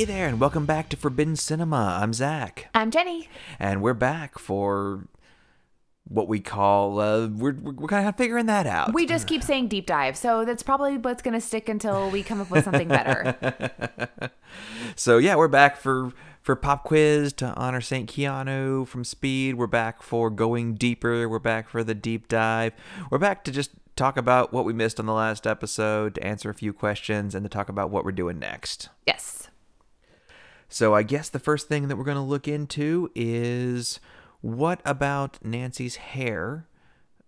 Hey there, and welcome back to Forbidden Cinema. I'm Zach, I'm Jenny. and we're back for what we call uh, we're we're kind of figuring that out. We just keep saying deep dive, so that's probably what's going to stick until we come up with something better. So yeah, we're back for for pop quiz to honor Saint Keanu from Speed. We're back for going deeper. We're back for the deep dive. We're back to just talk about what we missed on the last episode, to answer a few questions, and to talk about what we're doing next. yes. So I guess the first thing that we're going to look into is what about Nancy's hair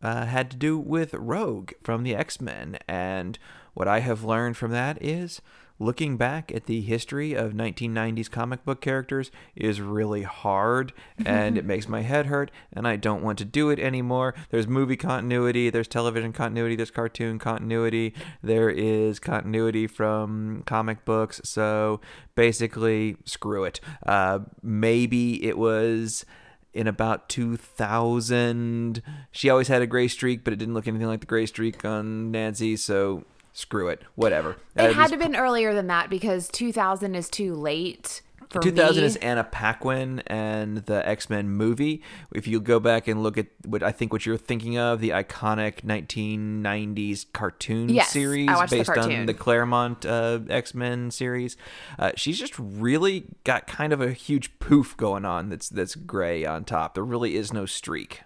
uh, had to do with Rogue from the X Men, and what I have learned from that is looking back at the history of 1990s comic book characters is really hard and it makes my head hurt and I don't want to do it anymore. There's movie continuity, there's television continuity, there's cartoon continuity, there is continuity from comic books. So basically, screw it. Uh, maybe it was in about 2000. She always had a gray streak, but it didn't look anything like the gray streak on Nancy, so screw it. Whatever. It Uh, had to have been earlier than that because 2000 is too late for 2000 me. is Anna Paquin and the X Men movie. If you go back and look at what I think what you're thinking of, the iconic 1990s cartoon Yes, series watched the based on the Claremont uh, X Men series, uh, she's just really got kind of a huge poof going on. That's that's gray on top. There really is no streak.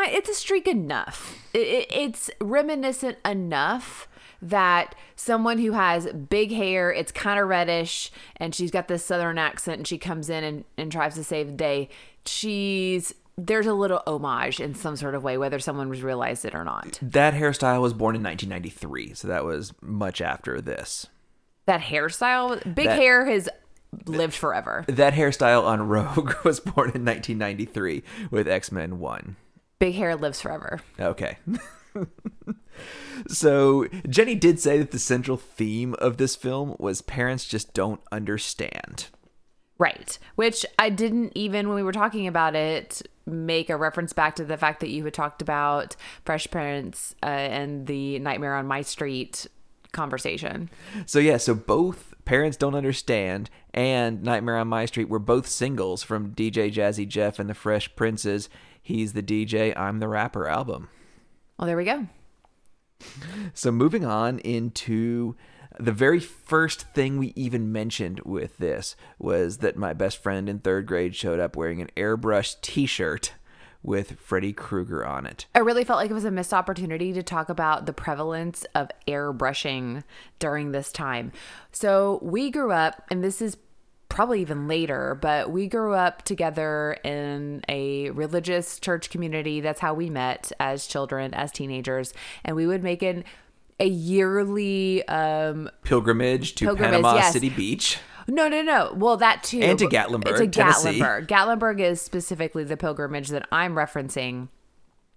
It's kind it's a streak enough. It, it, it's reminiscent enough that someone who has big hair, it's kind of reddish, and she's got this southern accent, and she comes in and, and tries to save the day. She's there's a little homage in some sort of way, whether someone was realized it or not. That hairstyle was born in 1993, so that was much after this. That hairstyle, big That- hair has lived forever. That hairstyle on Rogue was born in 1993 with X Men 1. Big hair lives forever. Okay. so Jenny did say that the central theme of this film was parents just don't understand. Right. Which I didn't even, when we were talking about it, make a reference back to the fact that you had talked about Fresh Prince uh, and the Nightmare on My Street conversation. So yeah, so both parents don't understand and Nightmare on My Street were both singles from DJ Jazzy Jeff and the Fresh Princes. He's the DJ, I'm the rapper album. Well, there we go. So moving on into the very first thing we even mentioned with this was that my best friend in third grade showed up wearing an airbrush T-shirt with Freddy Krueger on it. I really felt like it was a missed opportunity to talk about the prevalence of airbrushing during this time. So we grew up, and this is probably even later, but we grew up together in a religious church community. That's how we met as children, as teenagers, and we would make an a yearly um Pilgrimage to Pilgrimage, Panama yes. City Beach. no no no well that too And to Gatlinburg, to Tennessee. gatlinburg gatlinburg is specifically the pilgrimage that i'm referencing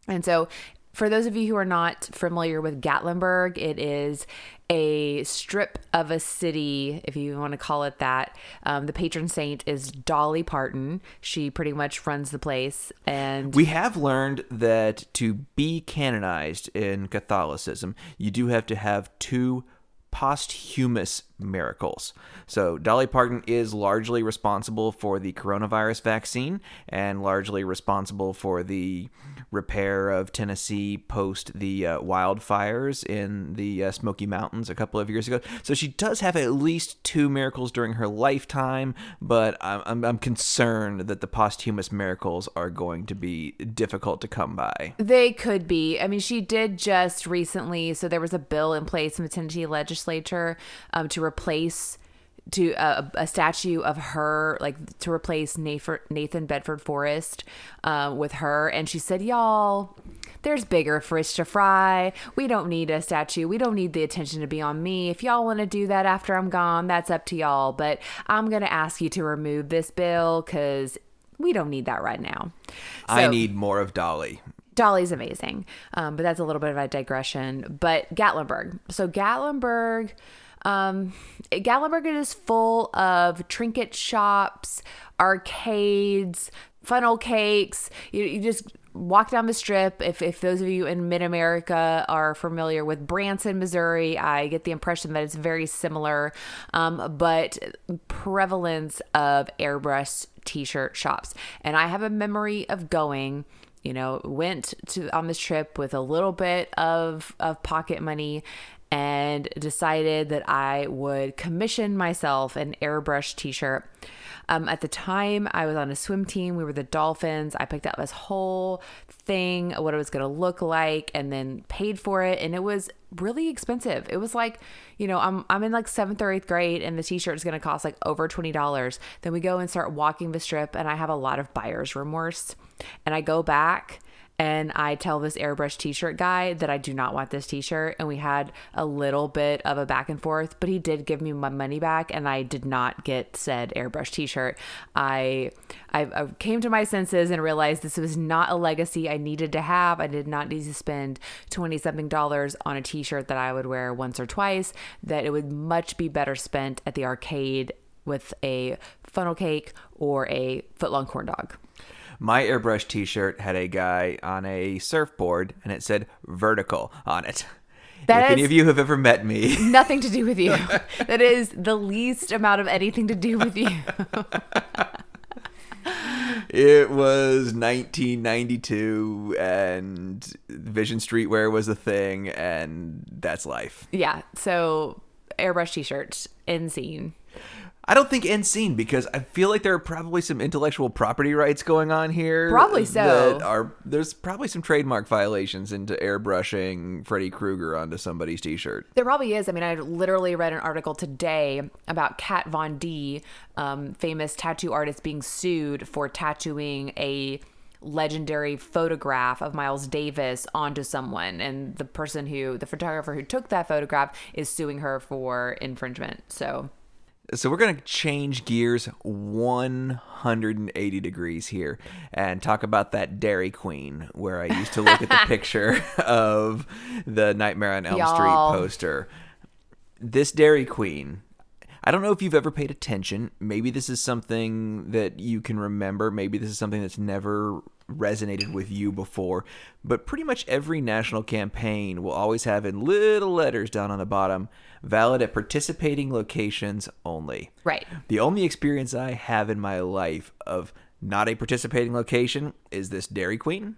and so for those of you who are not familiar with gatlinburg it is a strip of a city if you want to call it that. Um, the patron saint is dolly parton. She pretty much runs the place and We have learned that to be canonized in Catholicism, you do have to have two posthumous miracles. So, Dolly Parton is largely responsible for the coronavirus vaccine and largely responsible for the repair of Tennessee post the uh, wildfires in the uh, Smoky Mountains a couple of years ago. So, she does have at least two miracles during her lifetime, but I'm, I'm, I'm concerned that the posthumous miracles are going to be difficult to come by. They could be. I mean, she did just recently. So there was a bill in place in the Tennessee legislature um, to replace to uh, a statue of her, like to replace Nathan, Bedford Forrest uh, with her. And she said, "Y'all, there's bigger fish to fry. We don't need a statue. We don't need the attention to be on me. If y'all want to do that after I'm gone, that's up to y'all. But I'm gonna ask you to remove this bill because." We don't need that right now. I need more of Dolly. Dolly's amazing, um, but that's a little bit of a digression. But Gatlinburg. So Gatlinburg, um, Gatlinburg is full of trinket shops, arcades, funnel cakes. You, you just walk down the strip. If, if those of you in mid America are familiar with Branson, Missouri, I get the impression that it's very similar, um, but prevalence of airbrush t shirt shops. And I have a memory of going you know went to on this trip with a little bit of of pocket money and decided that I would commission myself an airbrush t-shirt um, at the time, I was on a swim team. We were the Dolphins. I picked out this whole thing, what it was going to look like, and then paid for it. And it was really expensive. It was like, you know, I'm I'm in like seventh or eighth grade, and the T-shirt is going to cost like over twenty dollars. Then we go and start walking the strip, and I have a lot of buyer's remorse. And I go back and I tell this airbrush t-shirt guy that I do not want this t-shirt and we had a little bit of a back and forth but he did give me my money back and I did not get said airbrush t-shirt. I I, I came to my senses and realized this was not a legacy I needed to have. I did not need to spend 20 something dollars on a t-shirt that I would wear once or twice that it would much be better spent at the arcade with a funnel cake or a footlong corn dog my airbrush t-shirt had a guy on a surfboard and it said vertical on it. That if any of you have ever met me, nothing to do with you that is the least amount of anything to do with you it was 1992 and Vision Streetwear was a thing and that's life. yeah so airbrush t-shirts in scene I don't think end scene because I feel like there are probably some intellectual property rights going on here. Probably so. That are there's probably some trademark violations into airbrushing Freddy Krueger onto somebody's t-shirt. There probably is. I mean, I literally read an article today about Kat Von D, um, famous tattoo artist, being sued for tattooing a legendary photograph of Miles Davis onto someone. And the person who, the photographer who took that photograph, is suing her for infringement. So. So we're going to change gears 180 degrees here and talk about that Dairy Queen where I used to look at the picture of the Nightmare on Elm Y'all. Street poster. This Dairy Queen, I don't know if you've ever paid attention. Maybe this is something that you can remember. Maybe this is something that's never resonated with you before. But pretty much every national campaign will always have in little letters down on the bottom valid at participating locations only. Right. The only experience I have in my life of not a participating location is this Dairy Queen.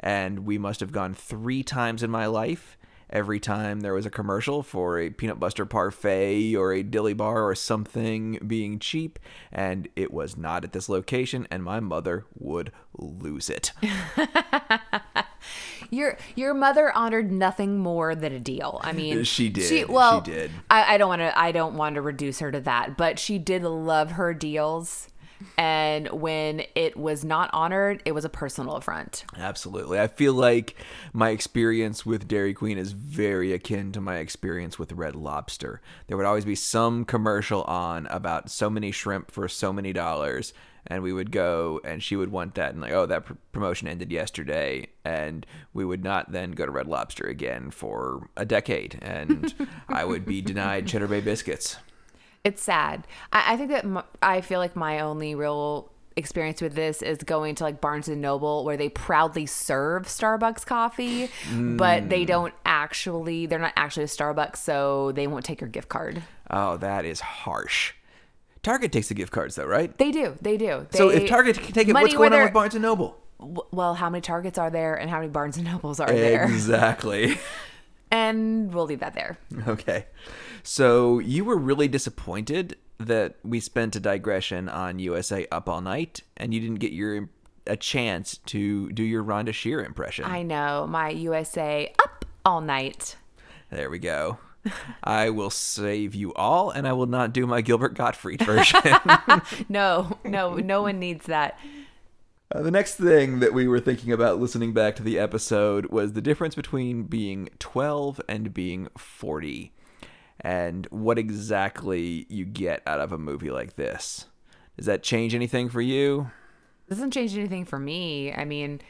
And we must have gone three times in my life. Every time there was a commercial for a peanut butter parfait or a dilly bar or something being cheap, and it was not at this location, and my mother would lose it. Your your mother honored nothing more than a deal. I mean, She did. She well, did. I, I don't want to. I don't want to reduce her to that, but she did love her deals. And when it was not honored, it was a personal affront. Absolutely. I feel like my experience with Dairy Queen is very akin to my experience with Red Lobster. There would always be some commercial on about so many shrimp for so many dollars. And we would go, and she would want that, and like, oh, that pr- promotion ended yesterday, and we would not then go to Red Lobster again for a decade, and I would be denied Cheddar Bay biscuits. It's sad. I, I think that m I feel like my only real experience with this is going to like Barnes and Noble where they proudly serve Starbucks coffee, but they mm. don't actually. They're not actually a Starbucks, so they won't take your gift card. Oh, that is harsh. Target takes the gift cards, though, right? They do. They do. So if Target can take it, what's going on with Barnes and Noble? well, how many Targets are there and how many Barnes and Nobles are there? Exactly. And we'll leave that there. Okay. So you were really disappointed that we spent a digression on USA Up All Night and you didn't get your a chance to do your Rhonda Shear impression. I know my USA up all night. there we go. I will save you all and I will not do my Gilbert Gottfried version. No, no, no one needs that. Uh, the next thing that we were thinking about listening back to the episode was the difference between being 12 and being 40 and what exactly you get out of a movie like this. Does that change anything for you? doesn't change anything for me. I mean,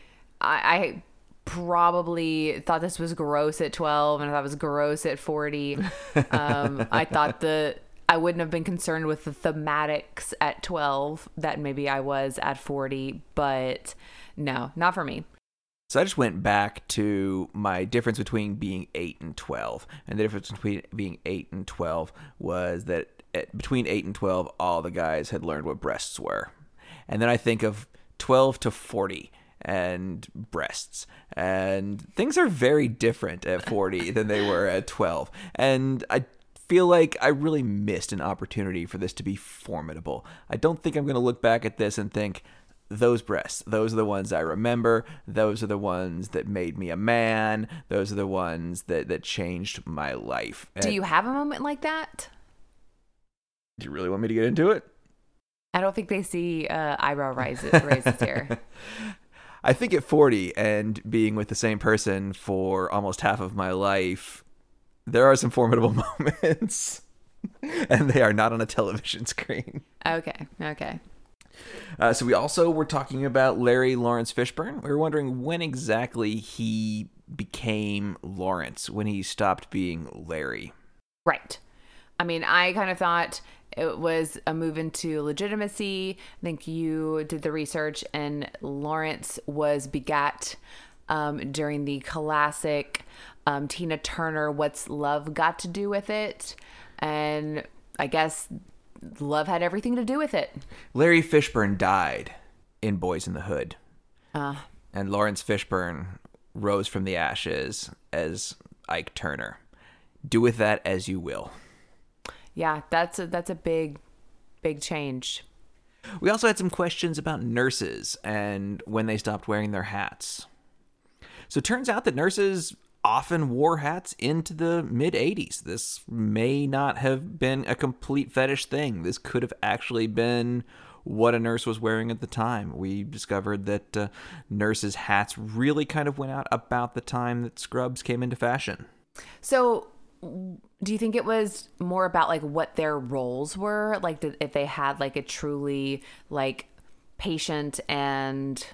I, I probably thought this was gross at 12 and I thought it was gross at 40. Um, I thought the I wouldn't have been concerned with the thematics at 12 that maybe I was at 40, but no, not for me. So I just went back to my difference between being 8 and 12. And the difference between being 8 and 12 was that at, between 8 and 12, all the guys had learned what breasts were. And then I think of 12 to 40 and breasts. And things are very different at 40 than they were at 12. And I feel like I really missed an opportunity for this to be formidable. I don't think I'm going to look back at this and think, those breasts, those are the ones I remember. Those are the ones that made me a man. Those are the ones that, that changed my life. Do And- you have a moment like that? do you really want me to get into it? I don't think they see uh, eyebrow raises, raises here. I think at 40 and being with the same person for almost half of my life, there are some formidable moments. and they are not on a television screen. Okay, okay. Uh, so we also were talking about Larry Lawrence Fishburne. We were wondering when exactly he became Lawrence, when he stopped being Larry. Right. I mean, I kind of thought it was a move into legitimacy. I think you did the research, and Lawrence was begat um, during the classic um, Tina Turner "What's Love Got to Do with It," and I guess love had everything to do with it. Larry Fishburne died in Boys in the Hood, Uh, and Lawrence Fishburne rose from the ashes as Ike Turner. Do with that as you will. yeah, that's a, that's a big, big change. We also had some questions about nurses and when they stopped wearing their hats. So it turns out that nurses often wore hats into the mid 80s. This may not have been a complete fetish thing. This could have actually been what a nurse was wearing at the time. We discovered that uh, nurses' hats really kind of went out about the time that scrubs came into fashion. So, do you think it was more about like what their roles were? Like, if they had like a truly like patient and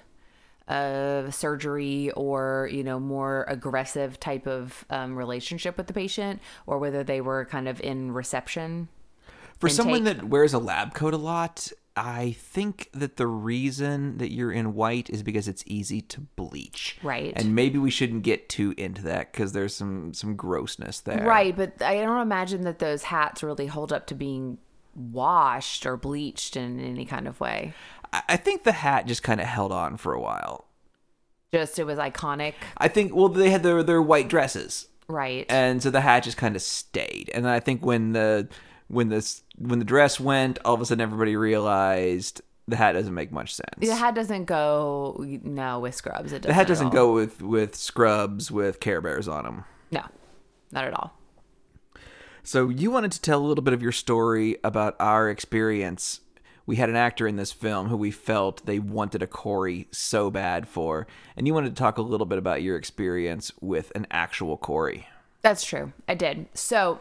uh, surgery or, you know, more aggressive type of um, relationship with the patient, or whether they were kind of in reception? For someone that wears a lab coat a lot, I think that the reason that you're in white is because it's easy to bleach. Right. And maybe we shouldn't get too into that because there's some some grossness there. Right. But I don't imagine that those hats really hold up to being washed or bleached in any kind of way. I, I think the hat just kind of held on for a while. Just it was iconic. I think well they had their their white dresses. Right. And so the hat just kind of stayed. And I think when the when this when the dress went, all of a sudden everybody realized the hat doesn't make much sense. The hat doesn't go no with scrubs. It doesn't the hat doesn't go with with scrubs with Care Bears on them. No, not at all. So you wanted to tell a little bit of your story about our experience. We had an actor in this film who we felt they wanted a Corey so bad for, and you wanted to talk a little bit about your experience with an actual Corey. That's true. I did. So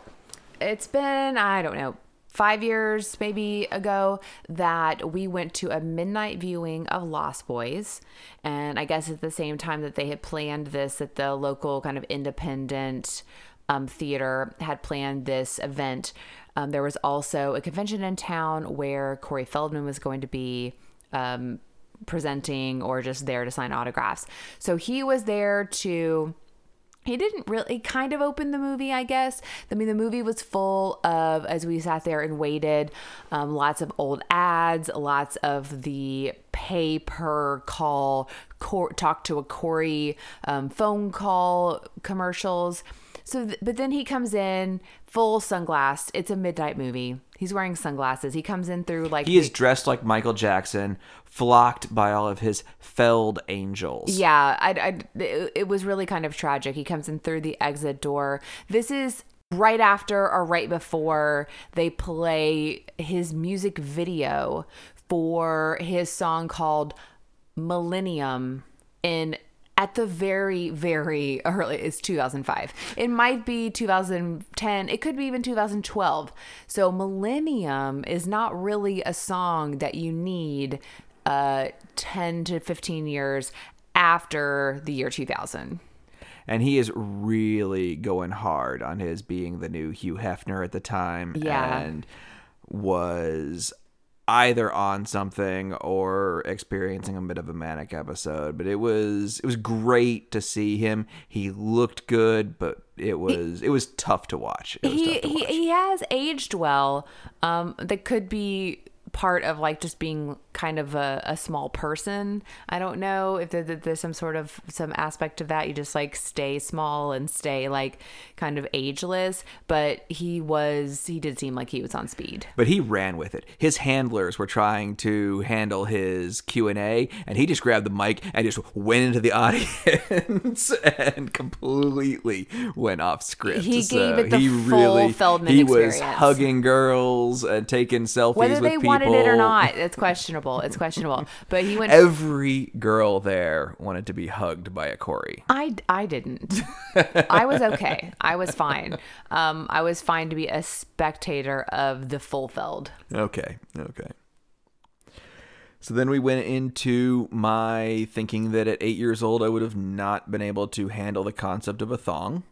it's been I don't know five years maybe ago that we went to a midnight viewing of Lost Boys, and I guess at the same time that they had planned this at the local kind of independent um, theater had planned this event. Um, there was also a convention in town where Corey Feldman was going to be um, presenting or just there to sign autographs. So he was there to he didn't really kind of open the movie i guess i mean the movie was full of as we sat there and waited um, lots of old ads lots of the pay per call cor- talk to a corey um, phone call commercials so th- but then he comes in full sunglass it's a midnight movie he's wearing sunglasses he comes in through like He is dressed like Michael Jackson, flocked by all of his felled angels. Yeah, I, I, it was really kind of tragic. He comes in through the exit door. This is right after or right before they play his music video for his song called Millennium in at the very very early it's 2005 it might be 2010 it could be even 2012 so millennium is not really a song that you need uh 10 to 15 years after the year 2000 And he is really going hard on his being the new Hugh Hefner at the time. Yeah. And was either on something or experiencing a bit of a manic episode. But it was it was great to see him. He looked good, but it was it was tough to watch. He to he, watch. he has aged well. Um, that could be part of like just being kind of a, a small person. I don't know if there, there's some sort of some aspect of that. You just like stay small and stay like kind of ageless. But he was he did seem like he was on speed. but he ran with it. His handlers were trying to handle his Q and A, and he just grabbed the mic and just went into the audience and completely went off script. He So gave it the he full really, Feldman He was hugging girls and taking selfies Whether with they people. wanted it or not, it's questionable. It's questionable. But he went. Every girl there wanted to be hugged by a Corey. I, I didn't. I was okay. I was fine. Um, I was fine to be a spectator of the full Feld. Okay, okay. So then we went into my thinking that at eight years old I would have not been able to handle the concept of a thong,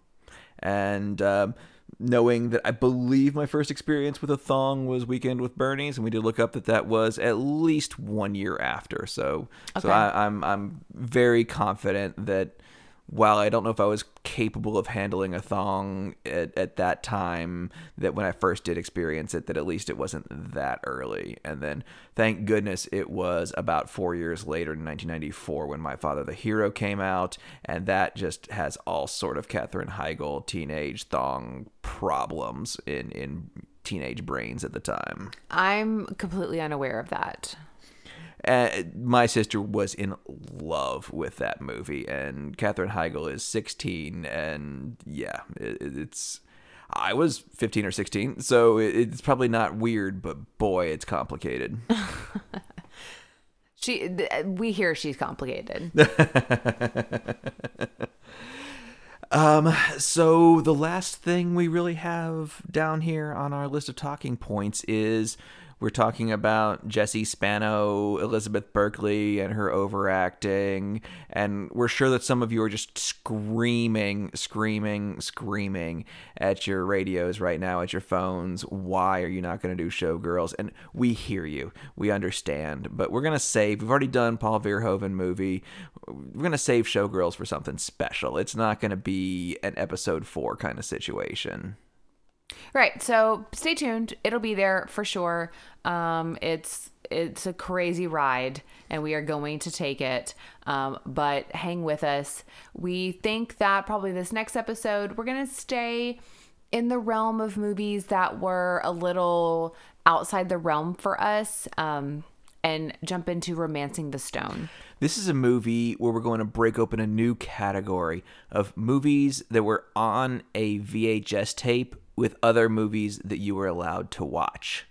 and um, knowing that I believe my first experience with a thong was Weekend with Bernie's, and we did look up that that was at least one year after. So, so Okay. I, I'm I'm very confident that while I don't know if I was capable of handling a thong at, at that time, that when I first did experience it, that at least it wasn't that early. And then, thank goodness, it was about four years later in 1994 when My Father the Hero came out, and that just has all sort of Katherine Heigl teenage thong problems in in teenage brains at the time. I'm completely unaware of that. Uh, my sister was in love with that movie, and Katherine Heigl is 16, and yeah, it, it's. I was 15 or 16, so it, it's probably not weird, but boy, it's complicated. She, th- we hear she's complicated. Um, so the last thing we really have down here on our list of talking points is we're talking about Jesse Spano, Elizabeth Berkley, and her overacting, and we're sure that some of you are just screaming, screaming, screaming at your radios right now, at your phones. Why are you not going to do Showgirls? And we hear you, we understand, but we're gonna save. We've already done Paul Verhoeven movie. We're gonna save Showgirls for something special. It's not gonna be an episode four kind of situation. Right. So stay tuned. It'll be there for sure. Um, it's it's a crazy ride, and we are going to take it. Um, but hang with us. We think that probably this next episode we're gonna stay in the realm of movies that were a little outside the realm for us, um, and jump into romancing the stone. This is a movie where we're going to break open a new category of movies that were on a VHS tape with other movies that you were allowed to watch.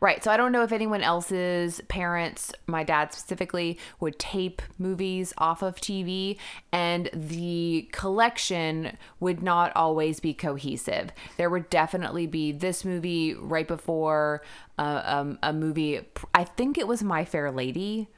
Right. So I don't know if anyone else's parents, my dad specifically, would tape movies off of TV, and the collection would not always be cohesive. There would definitely be this movie right before uh, um, a movie. I think it was My Fair Lady.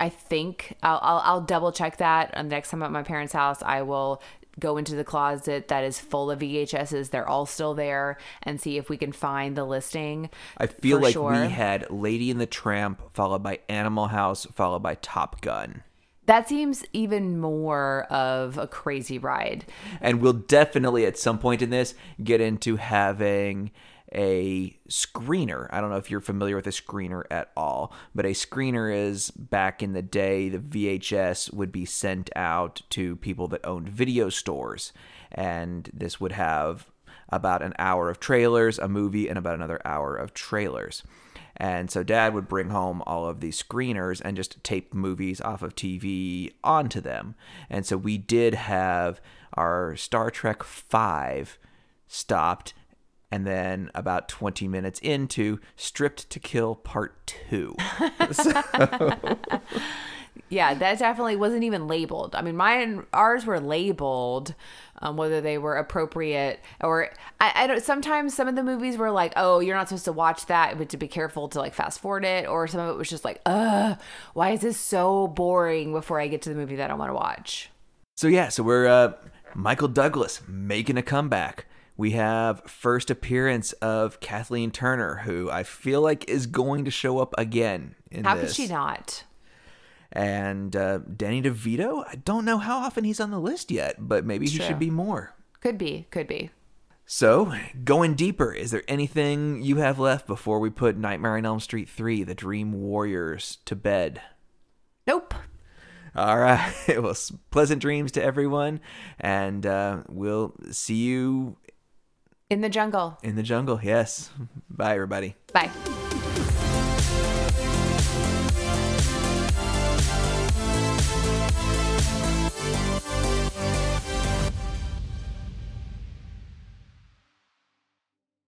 I think I'll, I'll, I'll double check that. And the next time at my parents' house, I will go into the closet that is full of VHSs. They're all still there and see if we can find the listing. I feel like sure. we had Lady and the Tramp, followed by Animal House, followed by Top Gun. That seems even more of a crazy ride. And we'll definitely at some point in this get into having a screener. I don't know if you're familiar with a screener at all, but a screener is back in the day, the VHS would be sent out to people that owned video stores. And this would have about an hour of trailers, a movie, and about another hour of trailers. And so dad would bring home all of these screeners and just tape movies off of TV onto them. And so we did have our Star Trek 5 stopped and then about 20 minutes into Stripped to Kill Part 2. Yeah, that definitely wasn't even labeled. I mean, mine, ours were labeled, um, whether they were appropriate or I, I don't. Sometimes some of the movies were like, "Oh, you're not supposed to watch that," but to be careful to like fast forward it. Or some of it was just like, "Ugh, why is this so boring?" Before I get to the movie that I want to watch. So yeah, so we're uh, Michael Douglas making a comeback We have first appearance of Kathleen Turner, who I feel like is going to show up again in How this. could she not? And uh, Danny DeVito, I don't know how often he's on the list yet, but maybe he should be more. Could be, could be. So, going deeper, is there anything you have left before we put Nightmare on Elm Street 3, The Dream Warriors, to bed? Nope. All right. Well, pleasant dreams to everyone, and uh, we'll see you In the jungle. in the jungle. Yes. Bye, everybody. Bye.